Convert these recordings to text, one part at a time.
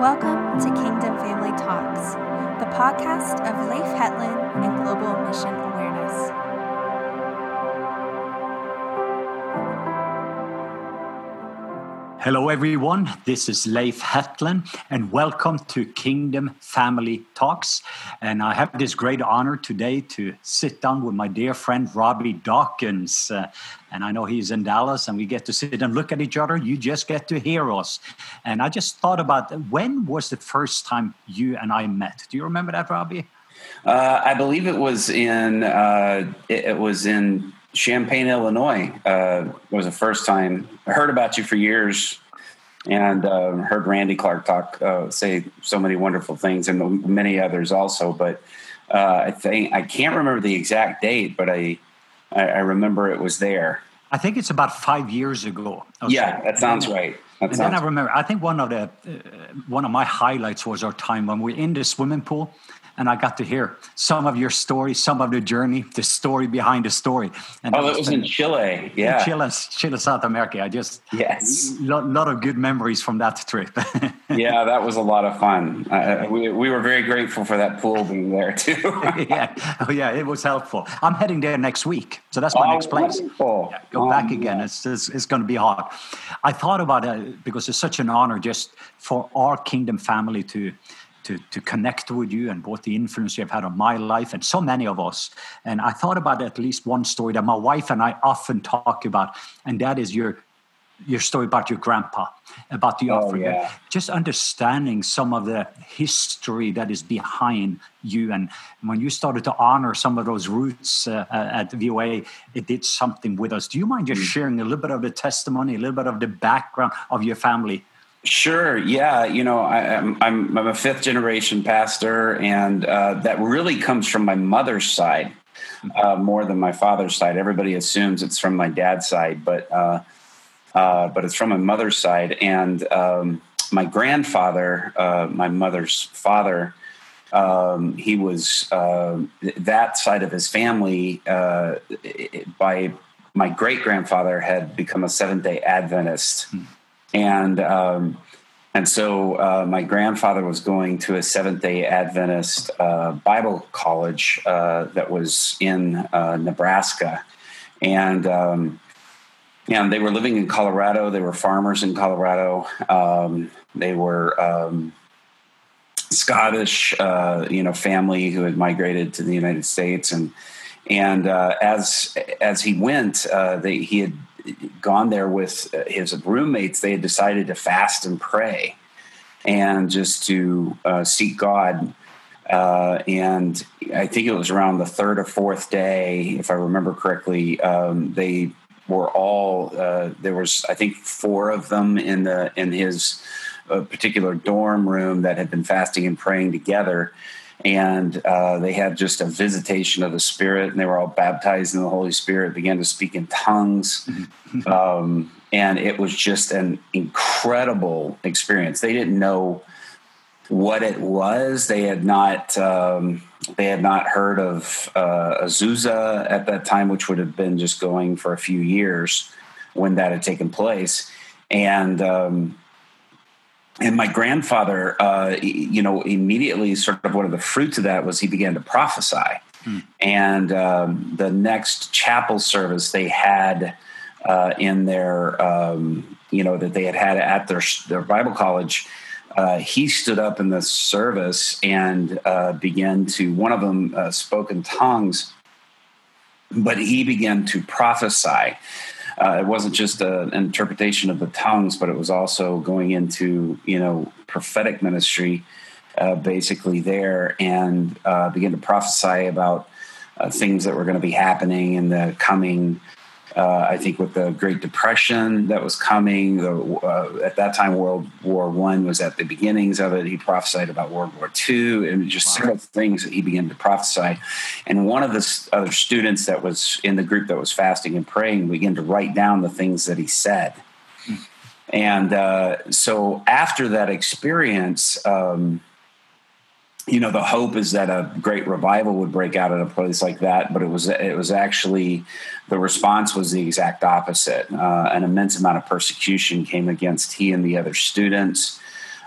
Welcome to Kingdom Family Talks, the podcast of Leif Hetland and Global Mission Awareness. Hello, everyone. This is Leif Hetland, and welcome to Kingdom Family Talks. And I have this great honor today to sit down with my dear friend Robby Dawkins. Uh, and I know he's in Dallas, and we get to sit and look at each other. You just get to hear us. And I just thought about when was the first time you and I met? Do you remember that, Robbie? Uh, I believe it was in uh, it, it was in Champaign, Illinois, uh, was the first time I heard about you for years, and uh, heard Randy Clark talk uh, say so many wonderful things, and many others also. But uh, I think I can't remember the exact date, but I, I, I remember it was there. I think it's about five years ago. Yeah, that sounds right. That and sounds then I remember, I think one of the uh, one of my highlights was our time when we were in the swimming pool and I got to hear some of your story, some of the journey, the story behind the story. And oh, it was in Chile, yeah, Chile, Chile, South America. I just yes, a lot, lot, of good memories from that trip. yeah, that was a lot of fun. Uh, we we were very grateful for that pool being there too. yeah, oh yeah, it was helpful. I'm heading there next week, so that's my oh, next place. Yeah, go oh, back again. It's it's, it's going to be hard. I thought about it because it's such an honor just for our kingdom family to to, to connect with you and both the influence you have had on my life and so many of us. And I thought about at least one story that my wife and I often talk about, and that is your your story about your grandpa, about the oh, offering. Yeah. Just understanding some of the history that is behind you. And when you started to honor some of those roots uh, at VOA, it did something with us. Do you mind just mm. sharing a little bit of the testimony, a little bit of the background of your family? Sure. Yeah. You know, I, am I'm, I'm a fifth generation pastor, and uh, that really comes from my mother's side uh, more than my father's side. Everybody assumes it's from my dad's side, but uh, uh but it's from my mother's side. And um, my grandfather, uh, my mother's father, um, he was uh, that side of his family by my great grandfather had become a Seventh Day Adventist. Hmm and um, and so uh, my grandfather was going to a Seventh Day Adventist uh, Bible college uh, that was in uh, Nebraska, and um, and they were living in Colorado. They were farmers in Colorado. Um, they were um, Scottish, uh, you know, family who had migrated to the United States, and and uh, as as he went, they, he had gone there with uh, his roommates, they had decided to fast and pray and just to uh, seek God. Uh, and I think it was around the third or fourth day, if I remember correctly, um, they were all uh, there was I think four of them in the in his uh, particular dorm room that had been fasting and praying together and uh, they had just a visitation of the Spirit, and they were all baptized in the Holy Spirit, began to speak in tongues. Mm-hmm. um, and it was just an incredible experience. They didn't know what it was. They had not um, they had not heard of uh, Azusa at that time, which would have been just going for a few years when that had taken place. And um, and my grandfather, uh, you know, immediately sort of one of the fruits of that was he began to prophesy. Hmm. And um, the next chapel service they had uh, in their, um, you know, that they had had at their, their Bible college, uh, he stood up in the service and uh, began to, one of them uh, spoke in tongues, but he began to prophesy uh, it wasn't just a, an interpretation of the tongues, but it was also going into you know prophetic ministry, uh, basically there, and uh, begin to prophesy about uh, things that were going to be happening in the coming uh, I think with the Great Depression that was coming, the, uh, at that time World War One was at the beginnings of it. He prophesied about World War Two, and just wow. several things that he began to prophesy. And one of the other students that was in the group that was fasting and praying began to write down the things that he said. Hmm. And uh, so after that experience. Um, you know the hope is that a great revival would break out in a place like that but it was it was actually the response was the exact opposite. Uh, an immense amount of persecution came against he and the other students.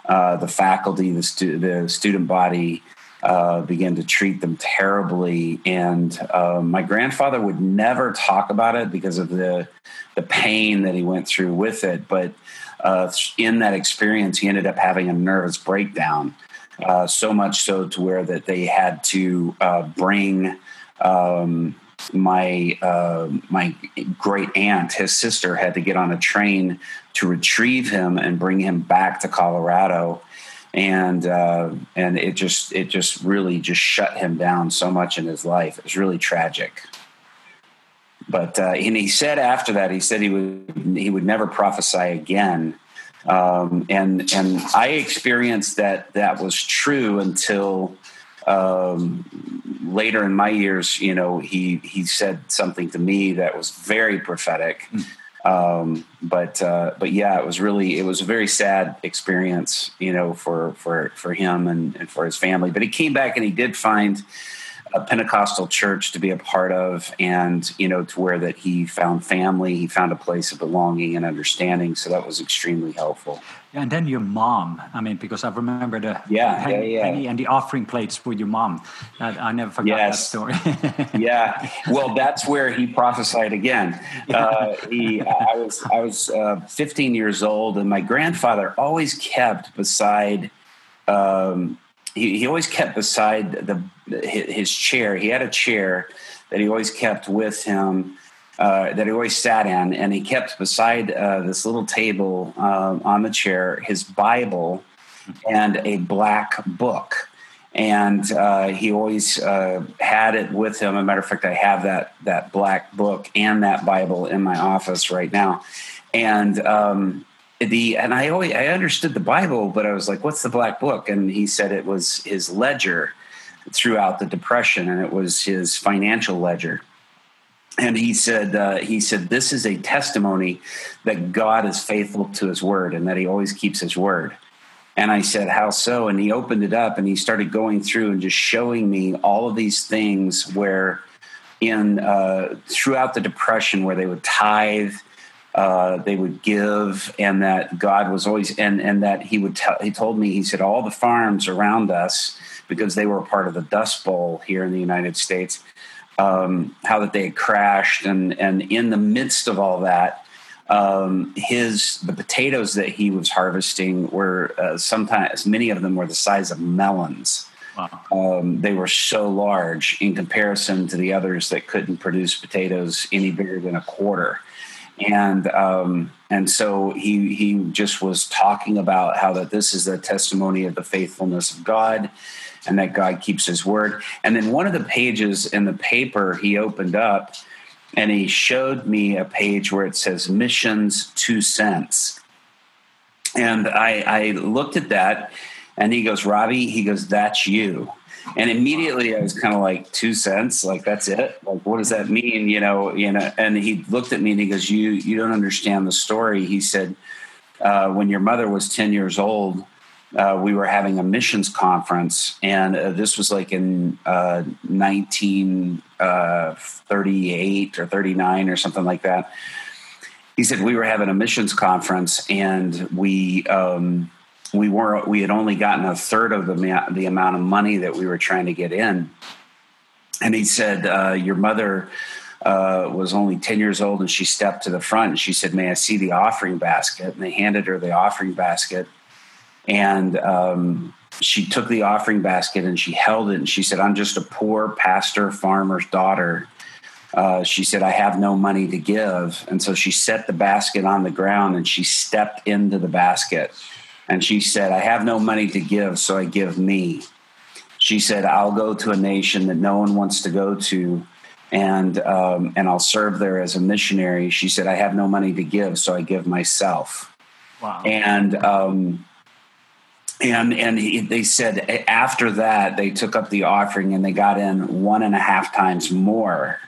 Uh, the faculty the, stu- the student body uh, began to treat them terribly. And uh, my grandfather would never talk about it because of the the pain that he went through with it. But uh, in that experience he ended up having a nervous breakdown uh, so much so to where that they had to uh, bring um, my uh, my great aunt, his sister, had to get on a train to retrieve him and bring him back to Colorado, and uh, and it just it just really just shut him down so much in his life. It was really tragic. But uh, and he said after that, he said he would he would never prophesy again um, and and I experienced that that was true until um, later in my years. You know, he he said something to me that was very prophetic. Mm. Um, but uh, but yeah, it was really it was a very sad experience, you know, for for for him and, and for his family. But he came back and he did find a Pentecostal church to be a part of, and you know, to where that he found family, he found a place of belonging and understanding. So that was extremely helpful. And then your mom, I mean, because I remember the yeah, yeah, yeah. and the offering plates for your mom. I never forgot yes. that story. yeah, well, that's where he prophesied again. Uh, he, I was, I was uh, 15 years old, and my grandfather always kept beside. Um, he, he always kept beside the his chair. He had a chair that he always kept with him. Uh, that he always sat in, and he kept beside uh, this little table uh, on the chair his Bible and a black book. And uh, he always uh, had it with him. As a matter of fact, I have that that black book and that Bible in my office right now. And um, the and I always I understood the Bible, but I was like, "What's the black book?" And he said it was his ledger throughout the depression, and it was his financial ledger. And he said, uh, he said, this is a testimony that God is faithful to His word, and that He always keeps His word. And I said, How so? And he opened it up and he started going through and just showing me all of these things where, in uh, throughout the depression, where they would tithe uh, they would give, and that God was always, and and that He would tell. He told me, he said, all the farms around us, because they were part of the Dust Bowl here in the United States, um, how that they had crashed, and and in the midst of all that, um, his the potatoes that he was harvesting were uh, sometimes many of them were the size of melons. Wow. Um, they were so large in comparison to the others that couldn't produce potatoes any bigger than a quarter and um, and so he he just was talking about how that this is a testimony of the faithfulness of God and that God keeps his word and then one of the pages in the paper he opened up and he showed me a page where it says missions 2 cents and I I looked at that and he goes Robby he goes that's you and immediately I was kind of like two cents, like that's it. Like what does that mean? You know, you know. And he looked at me and he goes, "You you don't understand the story." He said, uh, "When your mother was ten years old." Uh, we were having a missions conference, and uh, this was like in 1938 uh, or 39 or something like that. He said we were having a missions conference, and we um, we were we had only gotten a third of the the amount of money that we were trying to get in, and he said, uh, "Your mother." Uh, was only 10 years old and she stepped to the front and she said, May I see the offering basket? And they handed her the offering basket. And um, she took the offering basket and she held it and she said, I'm just a poor pastor farmer's daughter. Uh, she said, I have no money to give. And so she set the basket on the ground and she stepped into the basket and she said, I have no money to give, so I give me. She said, I'll go to a nation that no one wants to go to, and um, and I'll serve there as a missionary. She said, I have no money to give, so I give myself. Wow. And um, and and he, they said after that they took up the offering and they got in one and a half times more.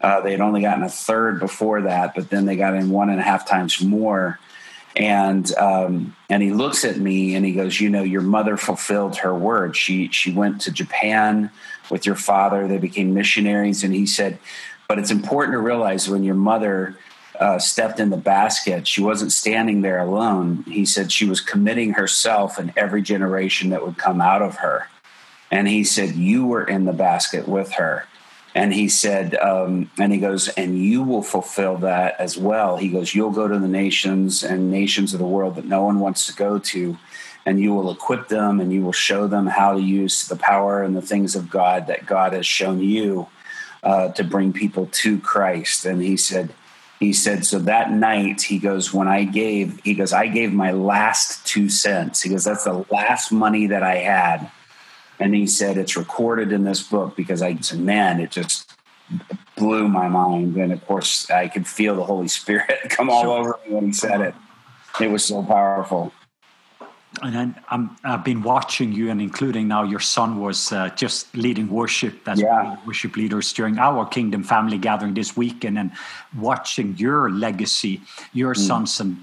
Uh, they had only gotten a third before that, but then they got in one and a half times more and um, and he looks at me and he goes, you know, your mother fulfilled her word. She she went to Japan with your father. They became missionaries, and he said, but it's important to realize when your mother uh, stepped in the basket, she wasn't standing there alone. He said she was committing herself and every generation that would come out of her. And he said, You were in the basket with her. And he said, um, and he goes, and you will fulfill that as well. He goes, you'll go to the nations and nations of the world that no one wants to go to, and you will equip them and you will show them how to use the power and the things of God that God has shown you uh, to bring people to Christ. And he said, he said, so that night, he goes, when I gave, he goes, I gave my last two cents. He goes, that's the last money that I had and he said it's recorded in this book because I said, man, it just blew my mind. And of course, I could feel the Holy Spirit come all over me when he said it. It was so powerful. And i have been watching you, and including now your son was uh, just leading worship as yeah. worship leaders during our Kingdom family gathering this weekend, and watching your legacy, your mm. sons and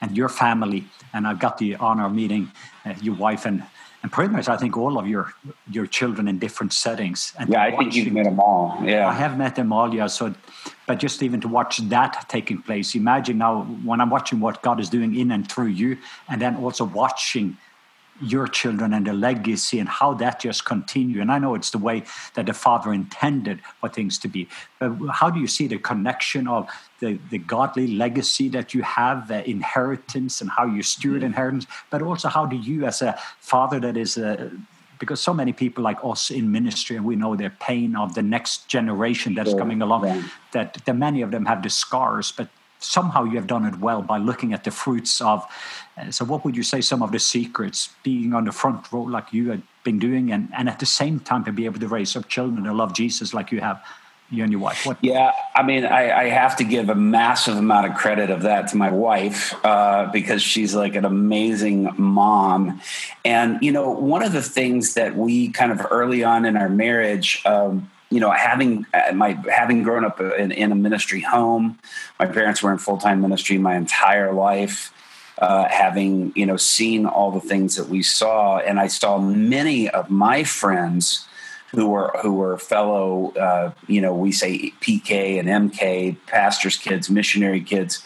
and your family. And I've got the honor of meeting uh, your wife and and pretty much I think all of your your children in different settings. And yeah, I think you've met them all. Yeah, I have met them all. Yeah, so but just even to watch that taking place, imagine now when I'm watching what God is doing in and through you, and then also watching your children and the legacy and how that just continue. And I know it's the way that the Father intended for things to be. But how do you see the connection of the, the godly legacy that you have, the inheritance, and how you steward mm-hmm. inheritance, but also how do you, as a father that is a because so many people like us in ministry and we know their pain of the next generation that's sure. coming along yeah. that, that many of them have the scars but somehow you have done it well by looking at the fruits of. Uh, so, what would you say some of the secrets being on the front row like you have been doing, and, and at the same time to be able to raise up children to love Jesus like you have? You and your wife. What? Yeah, I mean, I, I have to give a massive amount of credit of that to my wife uh, because she's like an amazing mom. And you know, one of the things that we kind of early on in our marriage, um, you know, having uh, my having grown up in, in a ministry home, my parents were in full time ministry my entire life. Uh, having you know seen all the things that we saw, and I saw many of my friends who were who were fellow, uh, you know, we say PK and MK, pastors' kids, missionary kids,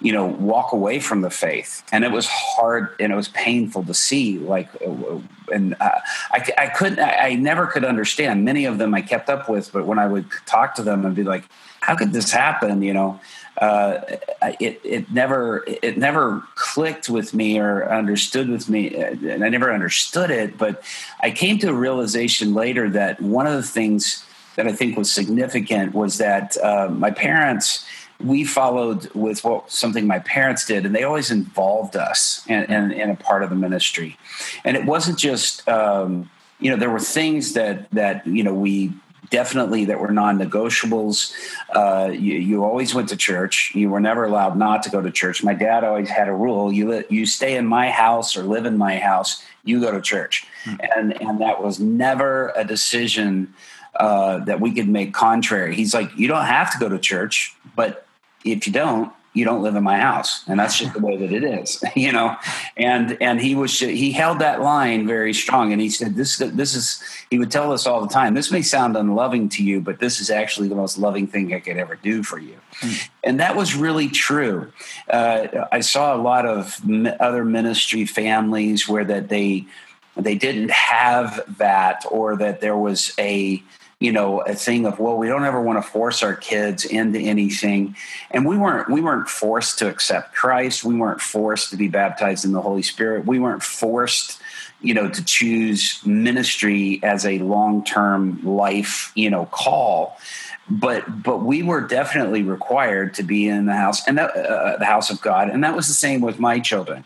you know walk away from the faith. And it was hard and it was painful to see like uh, and uh, I, I couldn't I, I never could understand. Many of them i kept up with but when i would talk to them and be like how could this happen? You know uh, it it never it never clicked with me or understood with me, and I never understood it. But I came to a realization later that one of the things that I think was significant was that uh, my parents we followed with what something my parents did, and they always involved us in, in, in a part of the ministry. And it wasn't just um, you know there were things that that you know we definitely that were non-negotiables. Uh, you, you, always went to church. You were never allowed not to go to church. My dad always had a rule: you you stay in my house or live in my house, you go to church, hmm. and and that was never a decision uh, that we could make contrary. He's like, you don't have to go to church, but if you don't, you don't live in my house, and that's just the way that it is, you know. And and he was he held that line very strong, and he said, "This this is." He would tell us all the time, "This may sound unloving to you, but this is actually the most loving thing I could ever do for you," mm. and that was really true. Uh, I saw a lot of other ministry families where that they they didn't have that, or that there was a you know a thing of well we don't ever want to force our kids into anything. And we weren't we weren't forced to accept christ. We weren't forced to be baptized in the holy spirit. We weren't forced you know to choose ministry as a long-term life you know call. But but we were definitely required to be in the house and that, uh, the house of god. And that was the same with my children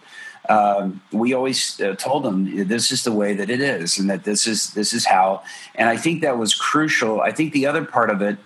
um, we always uh, told them this is the way that it is, and that this is this is how. And I think that was crucial. I think the other part of it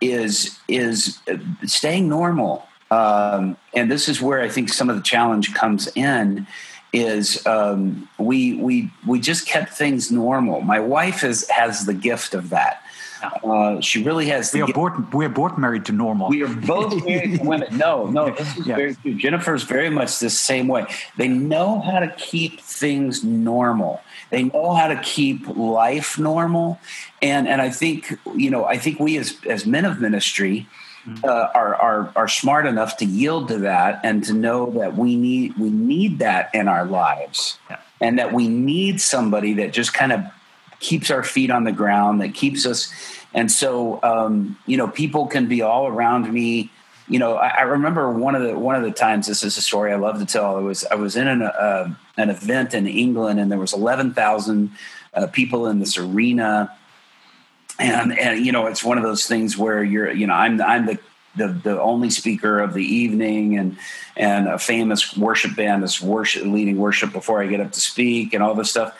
is is uh, staying normal, um, and this is where I think some of the challenge comes in. Is um, we we we just kept things normal. My wife has has the gift of that. Uh, she really has. We are both we are both married to normal. We are both married to women. No, no, this is yeah. very true. Jennifer is very much the same way. They know how to keep things normal. They know how to keep life normal, and and I think you know I think we as as men of ministry. Mm-hmm. Uh, are, are are smart enough to yield to that and to know that we need we need that in our lives yeah. and that we need somebody that just kind of keeps our feet on the ground, that keeps us. And so, um, you know, people can be all around me. You know, I, I, remember one of the one of the times. This is a story I love to tell. I was I was in an uh, an event in England, and there was eleven thousand uh, people in this arena. And and you know, it's one of those things where you're, you know, I'm I'm the the, the only speaker of the evening and and a famous worship band is worship leading worship before I get up to speak and all this stuff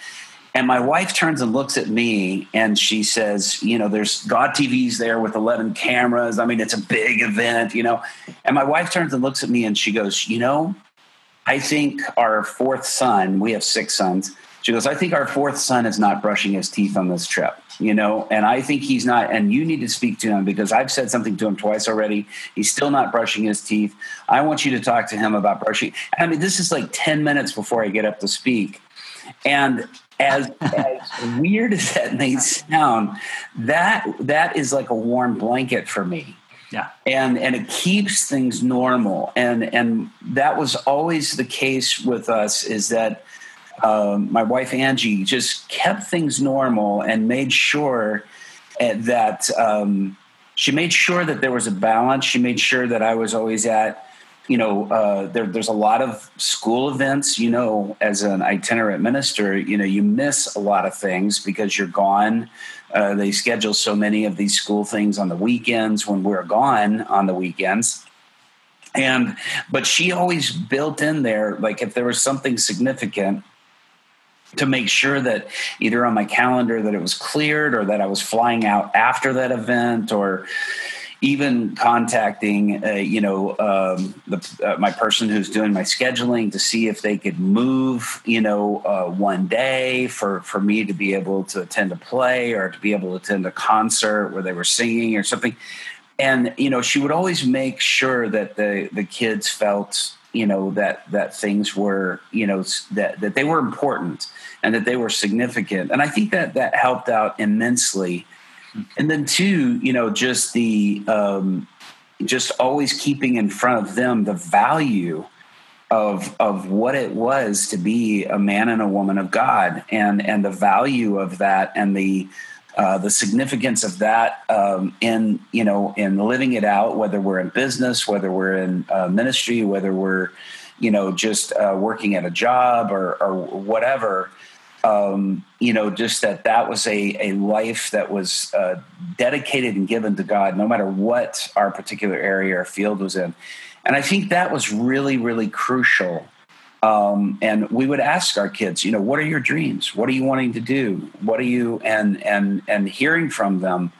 and my wife turns and looks at me and she says, you know, there's God TV's there with 11 cameras. I mean, it's a big event, you know. And my wife turns and looks at me and she goes, you know, I think our fourth son, we have six sons. She goes, I think our fourth son is not brushing his teeth on this trip, you know, and I think he's not. And you need to speak to him because I've said something to him twice already. He's still not brushing his teeth. I want you to talk to him about brushing. I mean, this is like 10 minutes before I get up to speak. And as as weird as that may sound, that that is like a warm blanket for me. Yeah. And and it keeps things normal. And and that was always the case with us is that um, my wife Angie just kept things normal and made sure eh, that um, she made sure that there was a balance. She made sure that I was always at you know, uh, there, there's a lot of school events. You know, as an itinerant minister, you know, you miss a lot of things because you're gone. Uh, they schedule so many of these school things on the weekends when we're gone on the weekends. And, but she always built in there, like if there was something significant, to make sure that either on my calendar that it was cleared or that I was flying out after that event or even contacting, uh, you know, um, the, uh, my person who's doing my scheduling to see if they could move, you know, uh, one day for for me to be able to attend a play or to be able to attend a concert where they were singing or something. And you know, she would always make sure that the the kids felt, you know, that that things were, you know, that that they were important and that they were significant. And I think that that helped out immensely and then two you know just the um, just always keeping in front of them the value of of what it was to be a man and a woman of God, and and the value of that, and the uh, the significance of that um, in you know in living it out, whether we're in business, whether we're in uh, ministry, whether we're you know just uh, working at a job or, or whatever um, you know, just that that was a, a life that was uh, dedicated and given to God, no matter what our particular area or field was in. And I think that was really, really crucial. Um, and we would ask our kids, you know, what are your dreams? What are you wanting to do? What are you and and and hearing from them,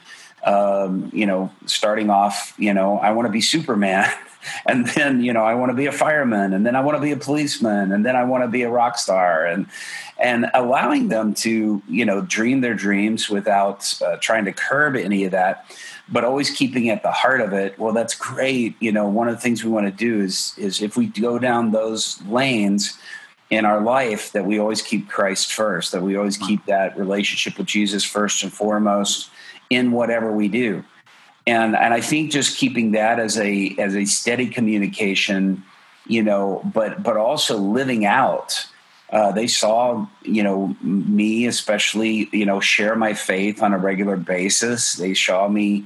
um, you know, starting off, you know, I want to be Superman. and then you know i want to be a fireman and then i want to be a policeman and then i want to be a rock star and and allowing them to you know dream their dreams without uh, trying to curb any of that but always keeping at the heart of it well that's great you know one of the things we want to do is is if we go down those lanes in our life that we always keep christ first that we always keep that relationship with jesus first and foremost in whatever we do and and I think just keeping that as a as a steady communication, you know, but but also living out. Uh, they saw, you know, me especially, you know, share my faith on a regular basis. They saw me,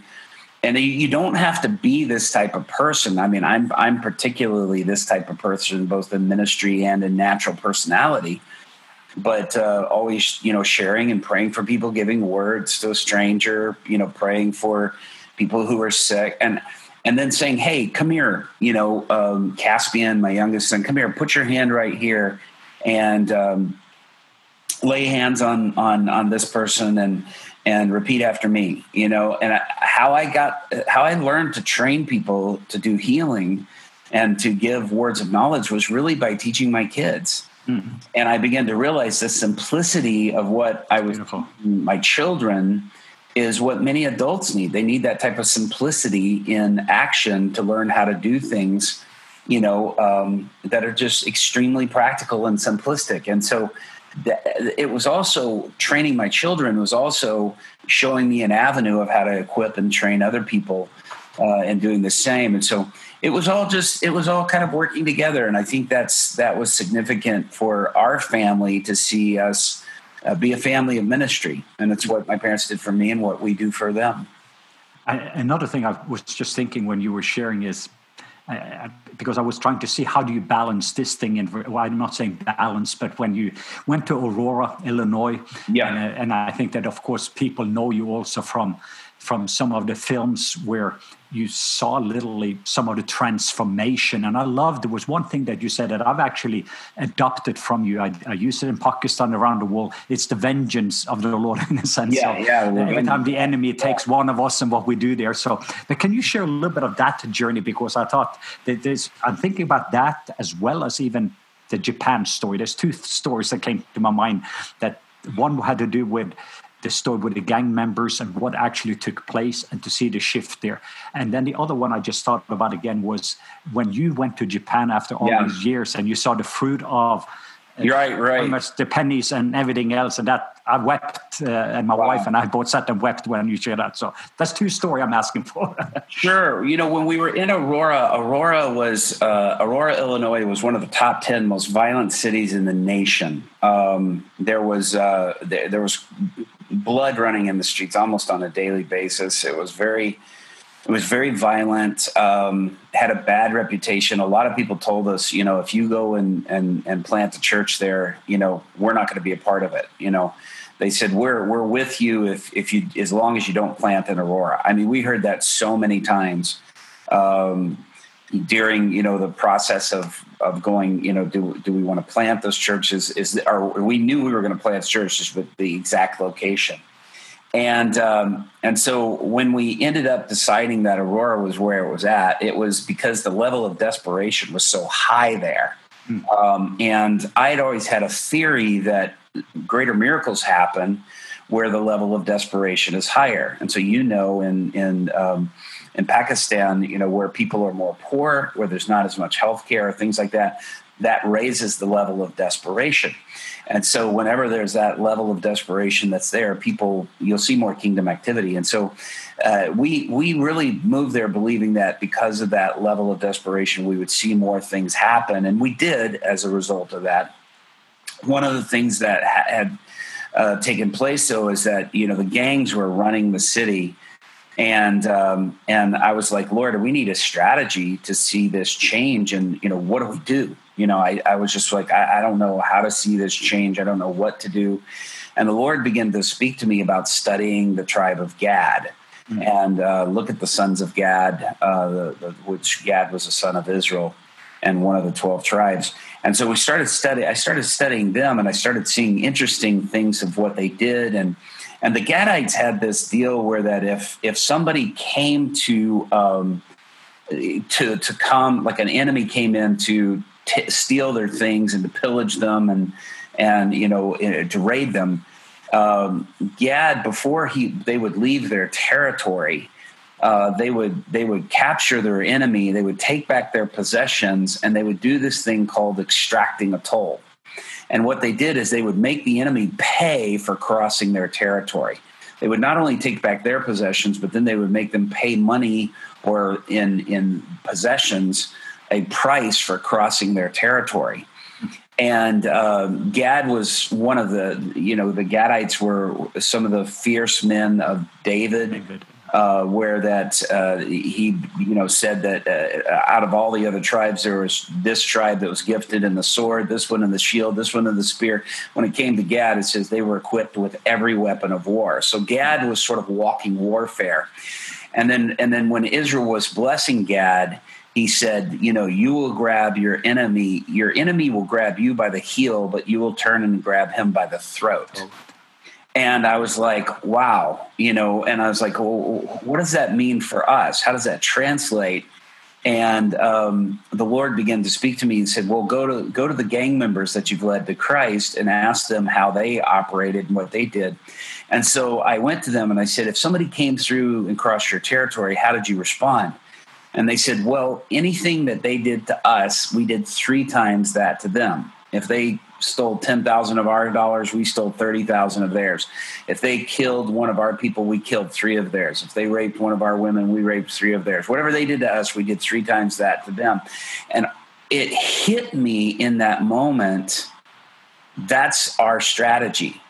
and you don't have to be this type of person. I mean, I'm I'm particularly this type of person, both in ministry and in natural personality. But uh, always, you know, sharing and praying for people, giving words to a stranger, you know, praying for people who are sick, and and then saying, "Hey, come here," you know, um, Caspian, my youngest son, come here, put your hand right here, and um, lay hands on on on this person, and and repeat after me, you know. And I, how I got, how I learned to train people to do healing and to give words of knowledge was really by teaching my kids. Mm-hmm. And I began to realize the simplicity of what I was, my children is what many adults need. They need that type of simplicity in action to learn how to do things, you know, um, that are just extremely practical and simplistic. And so it was also training my children was also showing me an avenue of how to equip and train other people uh, and doing the same. And so it was all just it was all kind of working together. And i think that's that was significant for our family to see us uh, be a family of ministry. And it's what my parents did for me and what we do for them. I, another thing i was just thinking when you were sharing is uh, because I was trying to see how do you balance this thing. And well, I'm not saying balance, but when you went to Aurora, Illinois, yeah, and, uh, and I think that of course people know you also from from some of the films where you saw literally some of the transformation. And I loved there was one thing that you said that I've actually adopted from you. I, I use it in Pakistan around the world. It's the vengeance of the Lord in a sense. Yeah, yeah. Every time the enemy takes one of us and what we do there. So, but can you share a little bit of that journey? Because I thought that there's, I'm thinking about that as well as even the Japan story. There's two stories that came to my mind that one had to do with the story with the gang members and what actually took place and to see the shift there. And then the other one I just thought about again was when you went to Japan after all yeah. these years and you saw the fruit of you're right, right. the pennies and everything else, and that I wept, uh, and my wow. wife and I both sat and wept when you shared that. So that's two story I'm asking for. sure, you know when we were in Aurora, Aurora was uh, Aurora, Illinois was one of the top ten most violent cities in the nation. Um, there was uh, there, there was blood running in the streets almost on a daily basis. It was very it was very violent um, had a bad reputation. A lot of people told us you know if you go and and, and plant a church there you know we're not going to be a part of it you know. They said we're we're with you if if you as long as you don't plant in aurora. I mean we heard that so many times um, during you know the process of of going you know do do we want to plant those churches? Is or we knew we were going to plant churches but the exact location. And um, and so when we ended up deciding that aurora was where it was at it was because the level of desperation was so high there. Mm. um, and i had always had a theory that greater miracles happen where the level of desperation is higher. And so you know in in um, in Pakistan, you know, where people are more poor, where there's not as much health care, things like that, that raises the level of desperation. And so, whenever there's that level of desperation that's there, people you'll see more kingdom activity. And so, uh, we we really moved there believing that because of that level of desperation, we would see more things happen, and we did as a result of that. One of the things that had uh, taken place, though, is that you know the gangs were running the city and um, and I was like, Lord, we need a strategy to see this change, and you know, what do we do? You know, I, I was just like, I, I don't know how to see this change. I don't know what to do, and the Lord began to speak to me about studying the tribe of Gad. Mm-hmm. And uh, look at the sons of Gad, uh, the, the, which Gad was a son of Israel, and one of the twelve tribes. And so we started studying. I started studying them, and I started seeing interesting things of what they did, and and the Gadites had this deal where that if if somebody came to um, to to come like an enemy came in to t- steal their things and to pillage them and and you know eh, to raid them, um, Gad before he they would leave their territory. Uh, they would they would capture their enemy. They would take back their possessions, and they would do this thing called extracting a toll. And what they did is they would make the enemy pay for crossing their territory. They would not only take back their possessions, but then they would make them pay money or in in possessions a price for crossing their territory. And um, Gad was one of the, you know, the Gadites were some of the fierce men of David. David uh, where that uh, he you know said that uh, out of all the other tribes there was this tribe that was gifted in the sword this one in the shield this one in the spear. When it came to gad it says they were equipped with every weapon of war. So gad was sort of walking warfare. And then and then when israel was blessing gad he said you know you will grab your enemy. Your enemy will grab you by the heel but you will turn and grab him by the throat. Oh and I was like, wow, you know, and I was like, well, what does that mean for us? How does that translate? And um, the Lord began to speak to me and said, "Well, go to go to the gang members that you've led to Christ and ask them how they operated and what they did." And so I went to them and I said, "If somebody came through and crossed your territory, how did you respond?" And they said, "Well, anything that they did to us, we did three times that to them. If they stole 10,000 of our dollars, we stole 30,000 of theirs. If they killed one of our people, we killed three of theirs. If they raped one of our women, we raped three of theirs. Whatever they did to us, we did three times that to them. And it hit me in that moment. That's our strategy.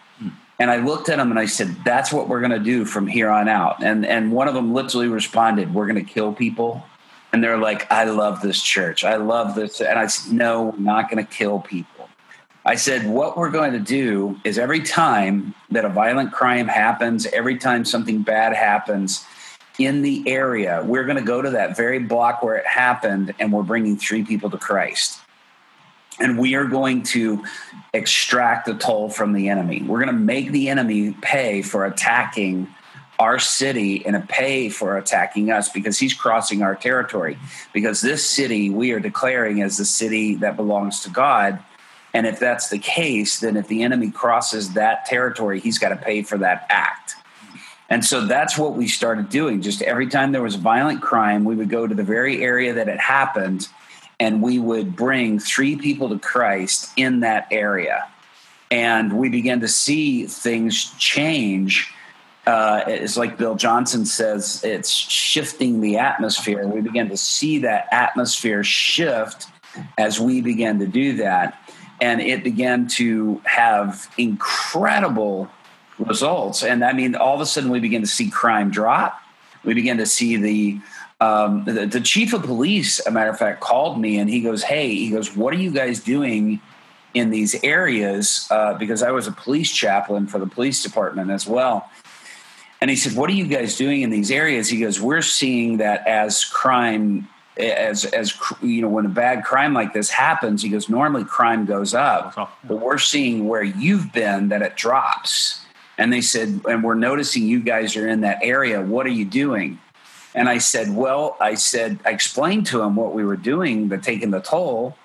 And I looked at them and I said, "That's what we're going to do from here on out." And and one of them literally responded, "We're going to kill people." And they're like, "I love this church. I love this." And I said, "No, we're not going to kill people." I said, what we're going to do is every time that a violent crime happens, every time something bad happens in the area, we're going to go to that very block where it happened and we're bringing three people to Christ. And we are going to extract the toll from the enemy. We're going to make the enemy pay for attacking our city and pay for attacking us because he's crossing our territory. Because this city we are declaring as the city that belongs to God and if that's the case, then if the enemy crosses that territory, he's got to pay for that act. And so that's what we started doing. Just every time there was violent crime, we would go to the very area that it happened and we would bring three people to Christ in that area. And we began to see things change. Uh, it's like Bill Johnson says, it's shifting the atmosphere. We began to see that atmosphere shift as we began to do that and it began to have incredible results. And I mean, all of a sudden, we began to see crime drop. We began to see the um, the, the, chief of police, a matter of fact, called me and he goes, "Hey, he goes, what are you guys doing in these areas?" Uh, because I was a police chaplain for the police department as well. And he said, "What are you guys doing in these areas?" He goes, "We're seeing that as crime as as you know when a bad crime like this happens he goes normally crime goes up but we're seeing where you've been that it drops. And they said and we're noticing you guys are in that area. What are you doing? And i said well i said i explained to him what we were doing the taking the toll.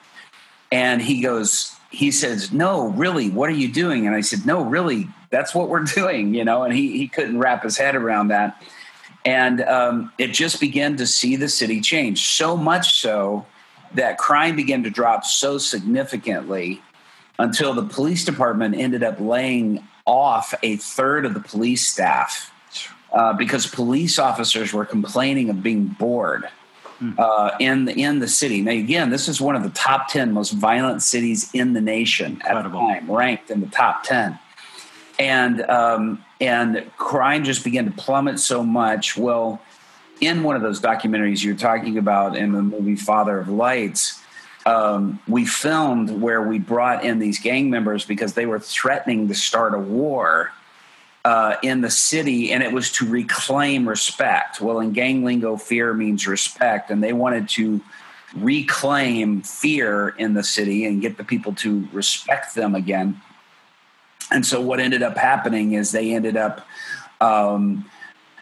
And he goes he says no really what are you doing? And i said no really that's what we're doing you know? And he he couldn't wrap his head around that and um, it just began to see the city change so much so that crime began to drop so significantly until the police department ended up laying off a third of the police staff uh, because police officers were complaining of being bored hmm. uh, in the, in the city. Now, again, this is one of the top ten most violent cities in the nation at the time, ranked in the top ten and um, and crime just began to plummet so much. Well, in one of those documentaries you're talking about in the movie Father of Lights, um, we filmed where we brought in these gang members because they were threatening to start a war uh, in the city, and it was to reclaim respect. Well, in gang lingo, fear means respect, and they wanted to reclaim fear in the city and get the people to respect them again. And so what ended up happening is they ended up um,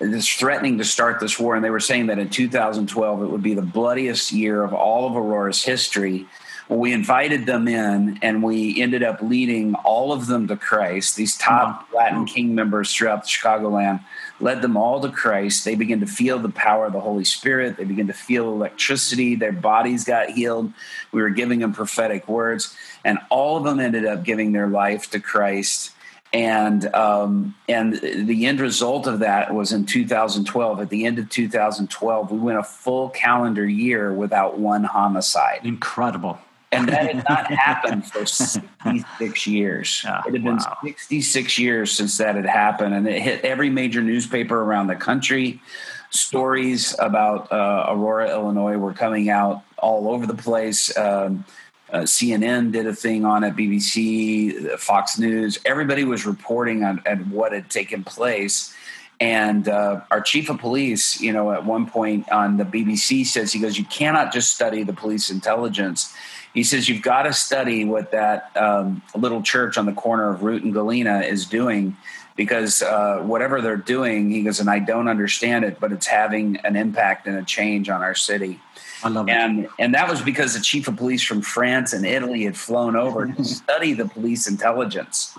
just threatening to start this war. And they were saying that in 2012 it would be the bloodiest year of all of Aurora's history. Well, we invited them in and we ended up leading all of them to Christ. These top Latin King members throughout the Chicagoland led them all to Christ. They began to feel the power of the Holy Spirit. They began to feel electricity. Their bodies got healed. We were giving them prophetic words and all of them ended up giving their life to Christ. And um, and the end result of that was in 2012. At the end of 2012, we went a full calendar year without one homicide. Incredible. And that had not happened for 66 years. Yeah, it had been wow. 66 years since that had happened, and it hit every major newspaper around the country. Stories about uh, Aurora, Illinois, were coming out all over the place. Um, uh, CNN did a thing on it, BBC, Fox News. Everybody was reporting on, on what had taken place. And uh, our chief of police, you know, at one point on the BBC says, he goes, You cannot just study the police intelligence. He says, You've got to study what that um, little church on the corner of Root and Galena is doing because uh, whatever they're doing, he goes, and I don't understand it, but it's having an impact and a change on our city. I love and, it. And that was because the chief of police from France and Italy had flown over to study the police intelligence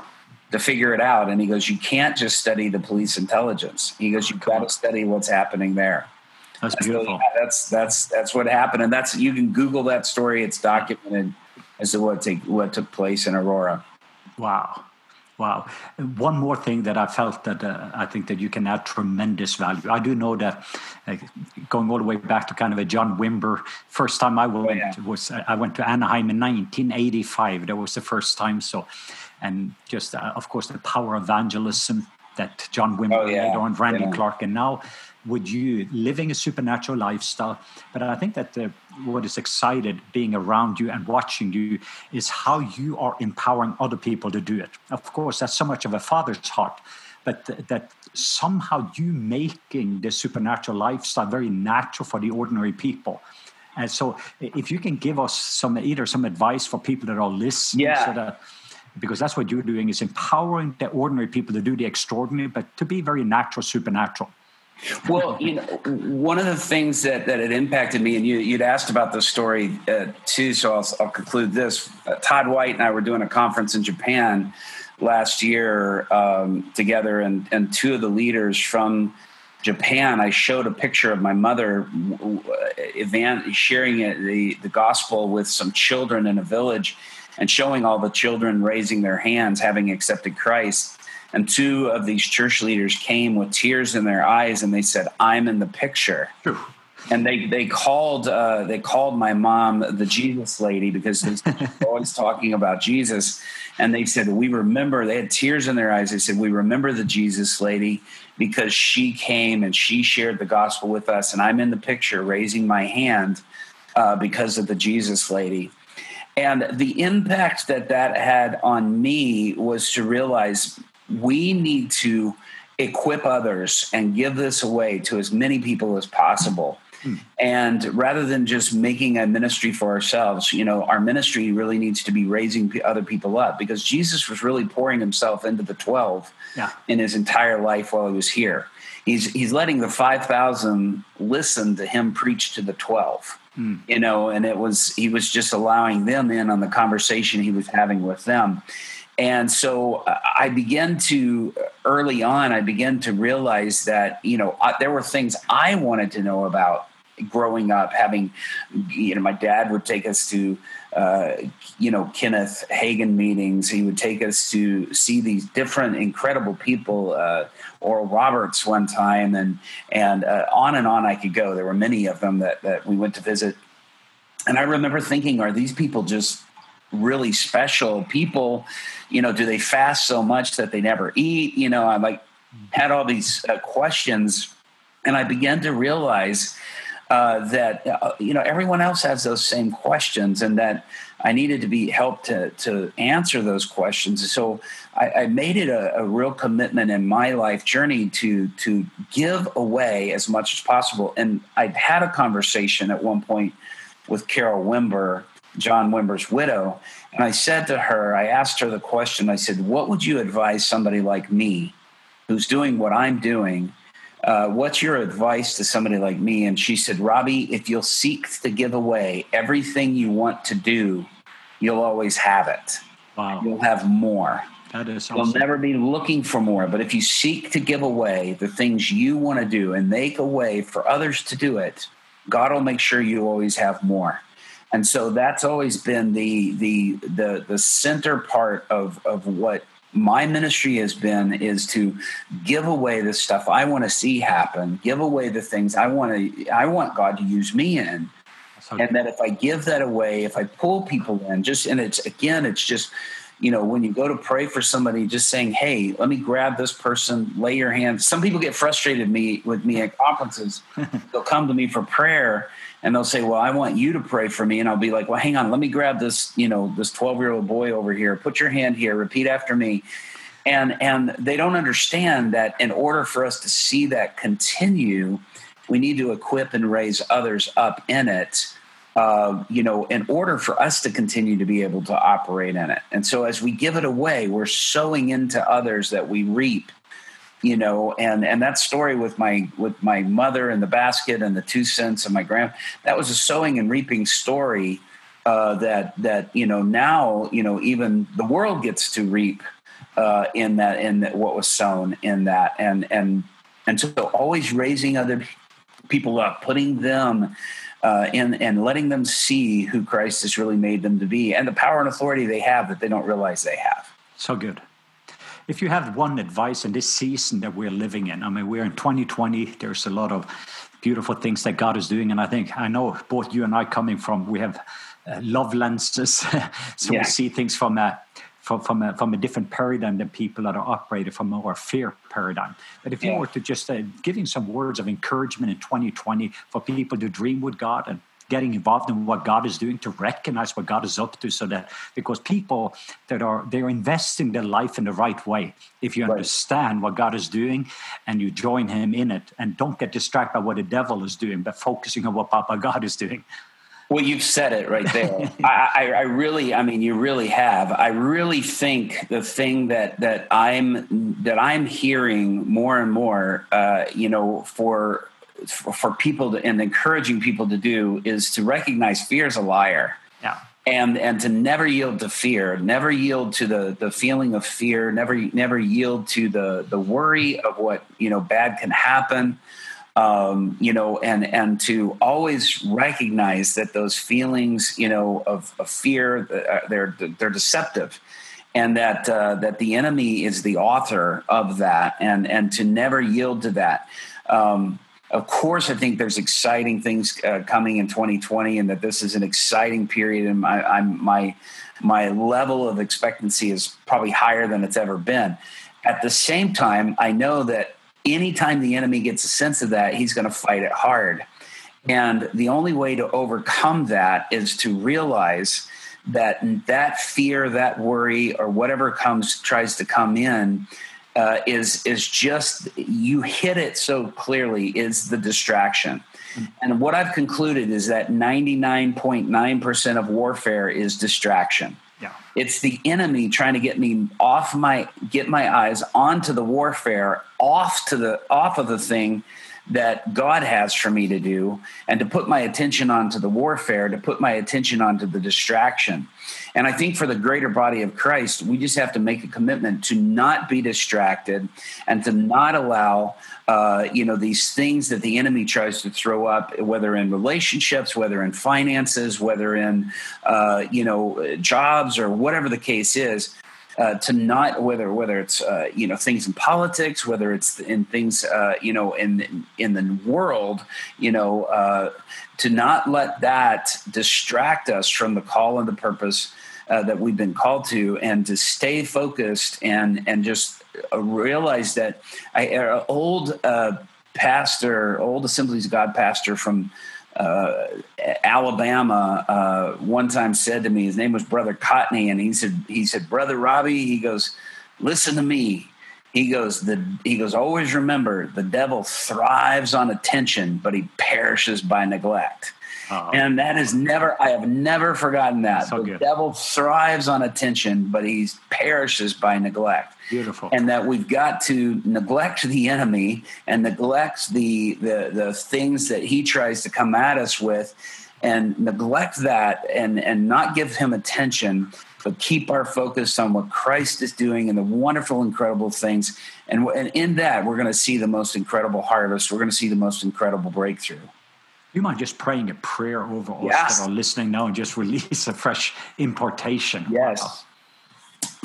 to figure it out. And he goes, You can't just study the police intelligence. He goes, You've got to study what's happening there. That's beautiful. So, yeah, that's that's that's what happened, and that's you can Google that story. It's documented as to what take what took place in Aurora. Wow. Wow. One more thing that I felt that uh, I think that you can add tremendous value. I do know that uh, going all the way back to kind of a John Wimber, first time I went oh, yeah. was I went to Anaheim in 1985. That was the first time. So, and just uh, of course the power of evangelism that John Wimber oh, yeah. on Randy yeah. Clark, and now with you living a supernatural lifestyle. But I think that the, what is excited being around you and watching you is how you are empowering other people to do it. Of course, that's so much of a father's heart, but th- that somehow you making the supernatural lifestyle very natural for the ordinary people. And so, if you can give us some either some advice for people that are listening, yeah. so that because that's what you're doing is empowering the ordinary people to do the extraordinary, but to be very natural, supernatural. Well, you know, one of the things that that had impacted me, and you, would asked about the story uh, too, so I'll, I'll conclude this. Uh, Todd White and I were doing a conference in Japan last year um, together, and and two of the leaders from Japan, I showed a picture of my mother event, sharing it, the the gospel with some children in a village, and showing all the children raising their hands, having accepted Christ and two of these church leaders came with tears in their eyes and they said, I'm in the picture. And they, they called uh, they called my mom the Jesus lady because they're always talking about Jesus. And they said, We remember, they had tears in their eyes. They said, We remember the Jesus lady because she came and she shared the gospel with us. And I'm in the picture raising my hand uh, because of the Jesus lady. And the impact that that had on me was to realize we need to equip others and give this away to as many people as possible. Hmm. And rather than just making a ministry for ourselves, you know, our ministry really needs to be raising other people up because Jesus was really pouring himself into the 12 yeah. in his entire life while he was here. He's, he's letting the 5,000 listen to him preach to the 12, mm. you know, and it was, he was just allowing them in on the conversation he was having with them. And so uh, I began to early on, I began to realize that, you know, I, there were things I wanted to know about growing up, having, you know, my dad would take us to, uh, you know, Kenneth Hagin meetings. He would take us to see these different incredible people, uh, Oral Roberts one time, and and uh, on and on I could go. There were many of them that that we went to visit, and I remember thinking, are these people just really special people you know do they fast so much that they never eat? You know i like had all these uh, questions and i began to realize uh, that uh, you know everyone else has those same questions and that i needed to be helped to, to answer those questions. So i, I made it a, a, real commitment in my life journey to to give away as much as possible. And i'd had a conversation at one point with carol wimber John Wimber's widow. And I said to her, I asked her the question, I said, What would you advise somebody like me who's doing what I'm doing? Uh, what's your advice to somebody like me? And she said, Robby, if you'll seek to give away everything you want to do, you'll always have it. Wow. You'll have more. That is awesome. You'll never be looking for more. But if you seek to give away the things you want to do and make a way for others to do it, God will make sure you always have more and so that's always been the the the the center part of of what my ministry has been is to give away the stuff I want to see happen, give away the things I want to I want God to use me in. And that if I give that away, if I pull people in, just and it's again, it's just you know, when you go to pray for somebody, just saying, "Hey, let me grab this person, lay your hands." Some people get frustrated me with me at conferences. They'll come to me for prayer, and they'll say, "Well, I want you to pray for me," and I'll be like, "Well, hang on, let me grab this, you know, this twelve-year-old boy over here. Put your hand here. Repeat after me." And and they don't understand that in order for us to see that continue, we need to equip and raise others up in it uh, you know, in order for us to continue to be able to operate in it. And so as we give it away, we're sowing into others that we reap you know and and that story with my with my mother and the basket and the two cents and my grand that was a sowing and reaping story uh, that that you know now you know even the world gets to reap uh, in that in that, what was sown in that. And and and so always raising other people up putting them uh, and and letting them see who Christ has really made them to be and the power and authority they have that they don't realize they have. So good if you have one advice in this season that we're living in, I mean, we're in 2020, there's a lot of beautiful things that God is doing. And I think, I know both you and I coming from, we have uh, love lenses. so yeah. we see things from a, from, from, a, from a different paradigm than people that are operated from a more fear paradigm. But if you yeah. were to just uh, giving some words of encouragement in 2020 for people to dream with God and getting involved in what God is doing to recognize what God is up to so that because people that are they're investing their life in the right way if you understand what God is doing and you join him in it and don't get distracted by what the devil is doing but focusing on what Papa God is doing well, you've said it right there. I, I, I, really, I mean, you really have. I really think the thing that that I'm that I'm hearing more and more, uh, you know, for for people to, and encouraging people to do is to recognize fear is a liar. Yeah. And, and to never yield to fear, never yield to the, the feeling of fear, never never yield to the the worry of what you know bad can happen, um, you know, and and to always recognize that those feelings, you know, of, of fear, uh, they're they're deceptive, and that uh, that the enemy is the author of that, and and to never yield to that. Um, of course, I think there's exciting things uh, coming in 2020, and that this is an exciting period. And my I'm, my my level of expectancy is probably higher than it's ever been. At the same time, I know that anytime the enemy gets a sense of that, he's going to fight it hard. And the only way to overcome that is to realize that that fear, that worry, or whatever comes tries to come in uh, is is just you hit it so clearly is the distraction. And what I've concluded is that 99.9% of warfare is distraction. Yeah. It's the enemy trying to get me off my get my eyes onto the warfare, off to the off of the thing that God has for me to do and to put my attention onto the warfare, to put my attention onto the distraction. And I think for the greater body of Christ, we just have to make a commitment to not be distracted and to not allow, uh, you know, these things that the enemy tries to throw up, whether in relationships, whether in finances, whether in, uh, you know, jobs or whatever the case is, uh, to not whether whether it's uh, you know things in politics, whether it's in things uh, you know in in the world, you know, uh, to not let that distract us from the call and the purpose uh, that we've been called to, and to stay focused and and just realize that I old pastor, old Assemblies of God pastor from uh, Alabama uh, one time said to me, his name was Brother Cotney, and he said, he said, Brother Robby, he goes, listen to me. He goes, the he goes, always remember the devil thrives on attention, but he perishes by neglect. Uh-oh. And that is never, I have never forgotten that. So the good. devil thrives on attention, but he perishes by neglect. Beautiful. And that we've got to neglect the enemy and neglect the, the, the things that he tries to come at us with and neglect that and, and not give him attention, but keep our focus on what Christ is doing and the wonderful, incredible things. And, and in that, we're going to see the most incredible harvest. We're going to see the most incredible breakthrough you mind just praying a prayer over us yes. that are listening now and just release a fresh importation? Yes. Wow.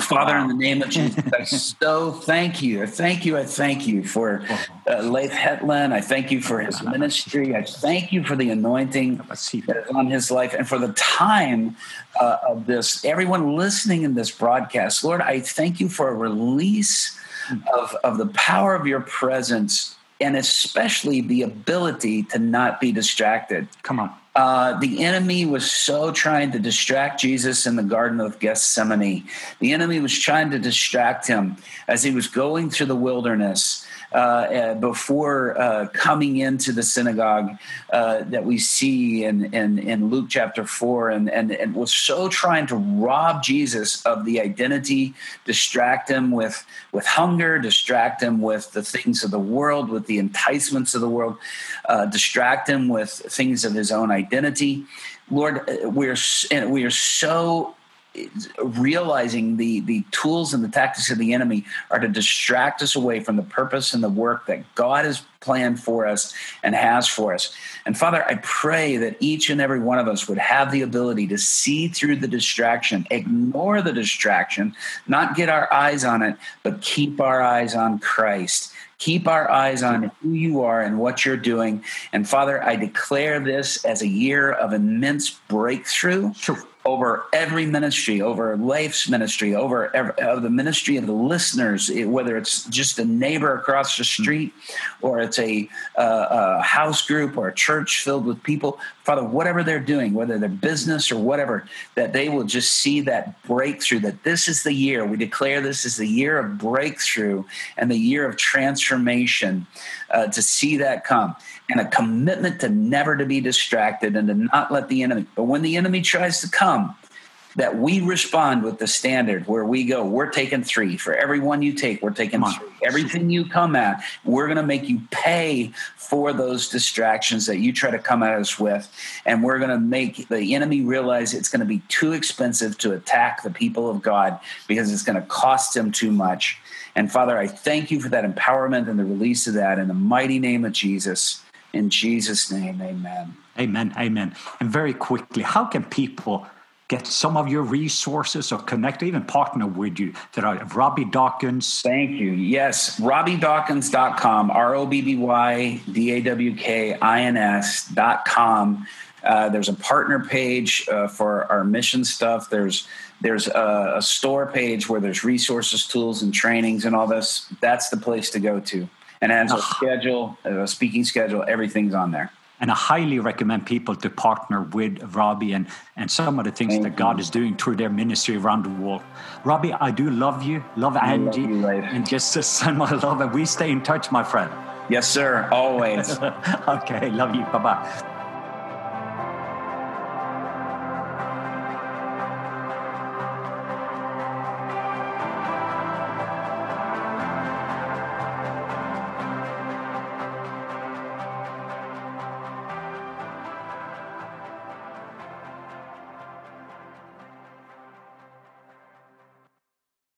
Father, wow. in the name of Jesus, I so thank you. I thank you. I thank you for uh, Leif Hetland. I thank you for his ministry. I thank you for the anointing that is on his life and for the time uh, of this. Everyone listening in this broadcast, Lord, I thank you for a release of, of the power of your presence and especially the ability to not be distracted. Come on. Uh, the enemy was so trying to distract Jesus in the Garden of Gethsemane. The enemy was trying to distract him as he was going through the wilderness uh, uh, before uh, coming into the synagogue uh, that we see in, in, in, Luke chapter 4 and, and, and was so trying to rob Jesus of the identity, distract him with, with hunger, distract him with the things of the world, with the enticements of the world, uh, distract him with things of his own identity. Lord, we're, we are so realizing the the tools and the tactics of the enemy are to distract us away from the purpose and the work that God has planned for us and has for us. And Father, I pray that each and every one of us would have the ability to see through the distraction, ignore the distraction, not get our eyes on it, but keep our eyes on Christ. Keep our eyes on who you are and what you're doing. And Father, I declare this as a year of immense breakthrough. Sure over every ministry, over Leif's ministry, over every, uh, the ministry of the listeners, it, whether it's just a neighbor across the street or it's a, uh, a, house group or a church filled with people. Father, whatever they're doing, whether they're business or whatever, that they will just see that breakthrough, that this is the year. We declare this is the year of breakthrough and the year of transformation uh, to see that come and a commitment to never to be distracted and to not let the enemy. But when the enemy tries to come, that we respond with the standard where we go, we're taking three. For every one you take, we're taking three. Everything you come at, we're going to make you pay for those distractions that you try to come at us with. And we're going to make the enemy realize it's going to be too expensive to attack the people of God because it's going to cost him too much. And Father, I thank you for that empowerment and the release of that in the mighty name of Jesus. In Jesus' name, amen. Amen. Amen. And very quickly, how can people get some of your resources or connect, even partner with you that are Robby Dawkins? Thank you. Yes, robbydawkins.com, R O B B Y D A W K I N S.com. Uh, there's a partner page uh, for our mission stuff. There's there's a, a, store page where there's resources, tools, and trainings and all this. That's the place to go to and has a ah. schedule, a speaking schedule. Everything's on there. And I highly recommend people to partner with Robby and, and some of the things Thank that God is doing through their ministry around the world. Robby, I do love you, love I Angie, love you, and just send my love. And we stay in touch, my friend. Yes, sir. Always. okay. Love you. Bye bye.